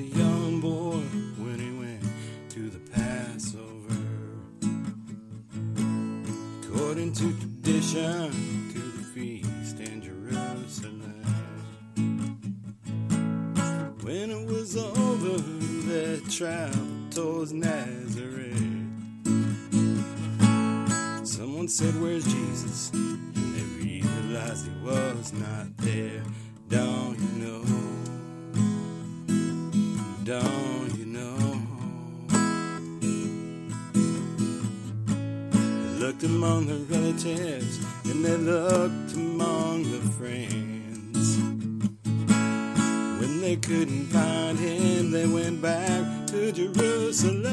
A young boy when he went to the Passover. According to tradition, to the feast in Jerusalem. When it was over, they traveled towards Nazareth. Someone said, Where's Jesus? And they realized he was not there. Don't you know? Don't you know? They looked among the relatives and they looked among the friends. When they couldn't find him, they went back to Jerusalem.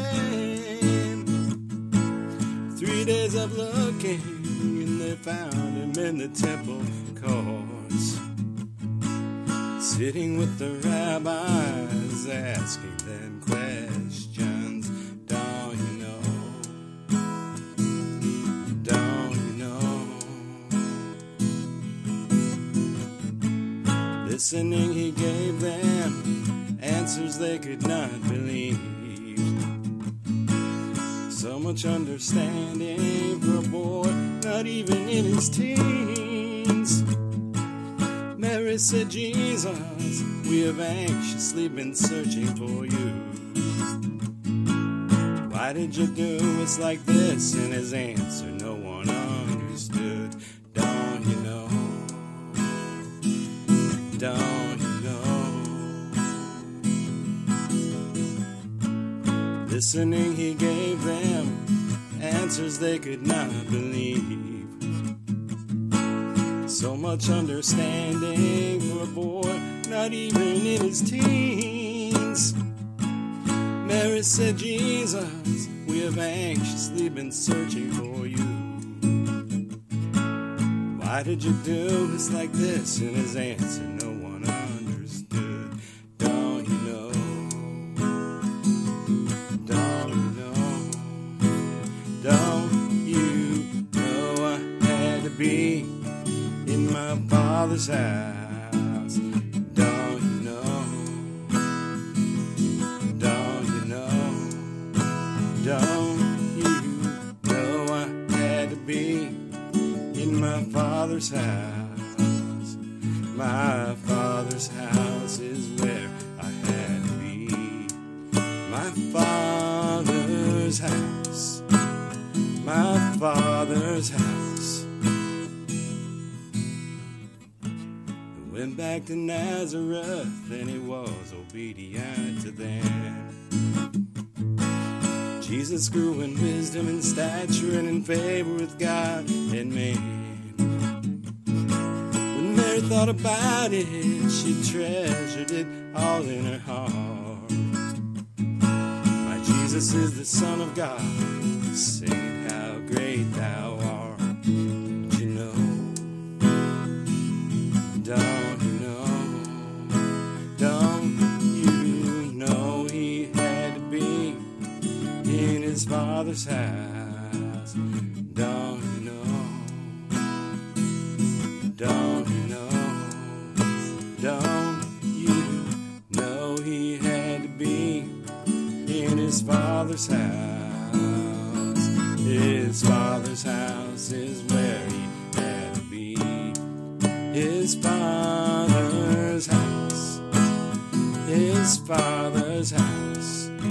Three days of looking, and they found him in the temple courts, sitting with the rabbis, asking them questions. Don't you know? Don't you know? Listening, he gave them answers they could not believe. So much understanding for a boy, not even in his teens. Said, Jesus, we have anxiously been searching for you. Why did you do us like this? And his answer, no one understood. Don't you know? Don't you know? Listening, he gave them answers they could not believe. So much understanding for a boy, not even in his teens. Mary said, Jesus, we have anxiously been searching for you. Why did you do us like this? And his answer, no father's house? Don't you know? Don't you know? Don't you know I had to be in my father's house? My father's house is where I had to be. My father's house. My father's house. Back to Nazareth and he was obedient to them. Jesus grew in wisdom and stature and in favor with God and man. When Mary thought about it, she treasured it all in her heart. My Jesus is the Son of God, sing how great thou art. Father's house? Don't you know? Don't you know? Don't you know he had to be in his father's house? His father's house is where he had to be. His father's house. His father's house.